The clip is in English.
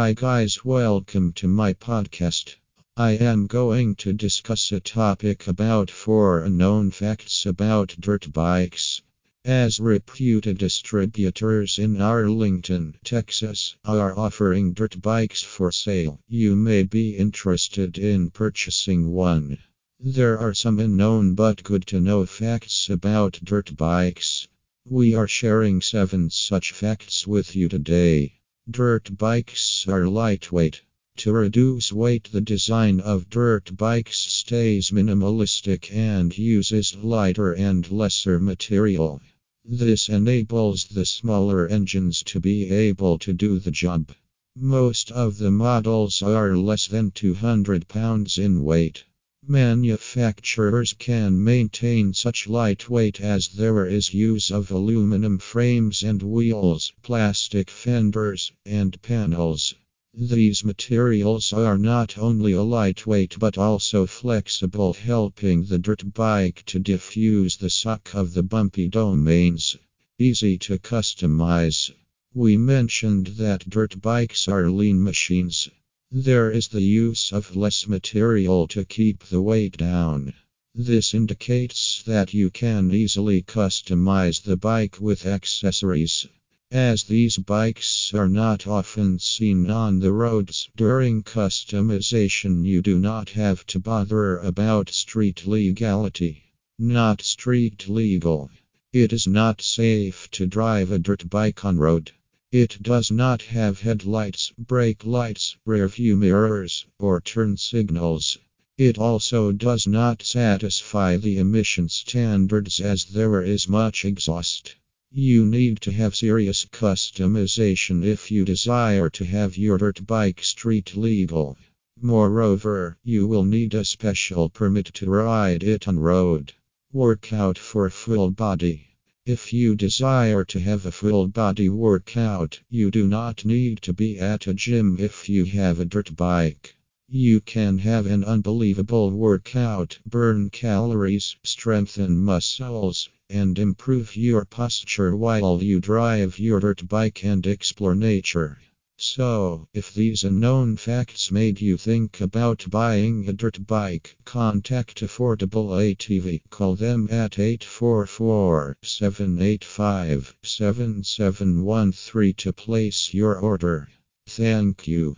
Hi, guys, welcome to my podcast. I am going to discuss a topic about four unknown facts about dirt bikes. As reputed distributors in Arlington, Texas, are offering dirt bikes for sale, you may be interested in purchasing one. There are some unknown but good to know facts about dirt bikes. We are sharing seven such facts with you today. Dirt bikes are lightweight. To reduce weight, the design of dirt bikes stays minimalistic and uses lighter and lesser material. This enables the smaller engines to be able to do the job. Most of the models are less than 200 pounds in weight. Manufacturers can maintain such lightweight as there is use of aluminum frames and wheels, plastic fenders, and panels. These materials are not only a lightweight but also flexible, helping the dirt bike to diffuse the suck of the bumpy domains. Easy to customize. We mentioned that dirt bikes are lean machines. There is the use of less material to keep the weight down. This indicates that you can easily customize the bike with accessories. As these bikes are not often seen on the roads during customization, you do not have to bother about street legality. Not street legal. It is not safe to drive a dirt bike on road. It does not have headlights, brake lights, rearview mirrors, or turn signals. It also does not satisfy the emission standards as there is much exhaust. You need to have serious customization if you desire to have your dirt bike street legal. Moreover, you will need a special permit to ride it on road. Workout for full body. If you desire to have a full body workout, you do not need to be at a gym if you have a dirt bike. You can have an unbelievable workout, burn calories, strengthen muscles, and improve your posture while you drive your dirt bike and explore nature. So, if these unknown facts made you think about buying a dirt bike, contact Affordable ATV. Call them at 844 785 7713 to place your order. Thank you.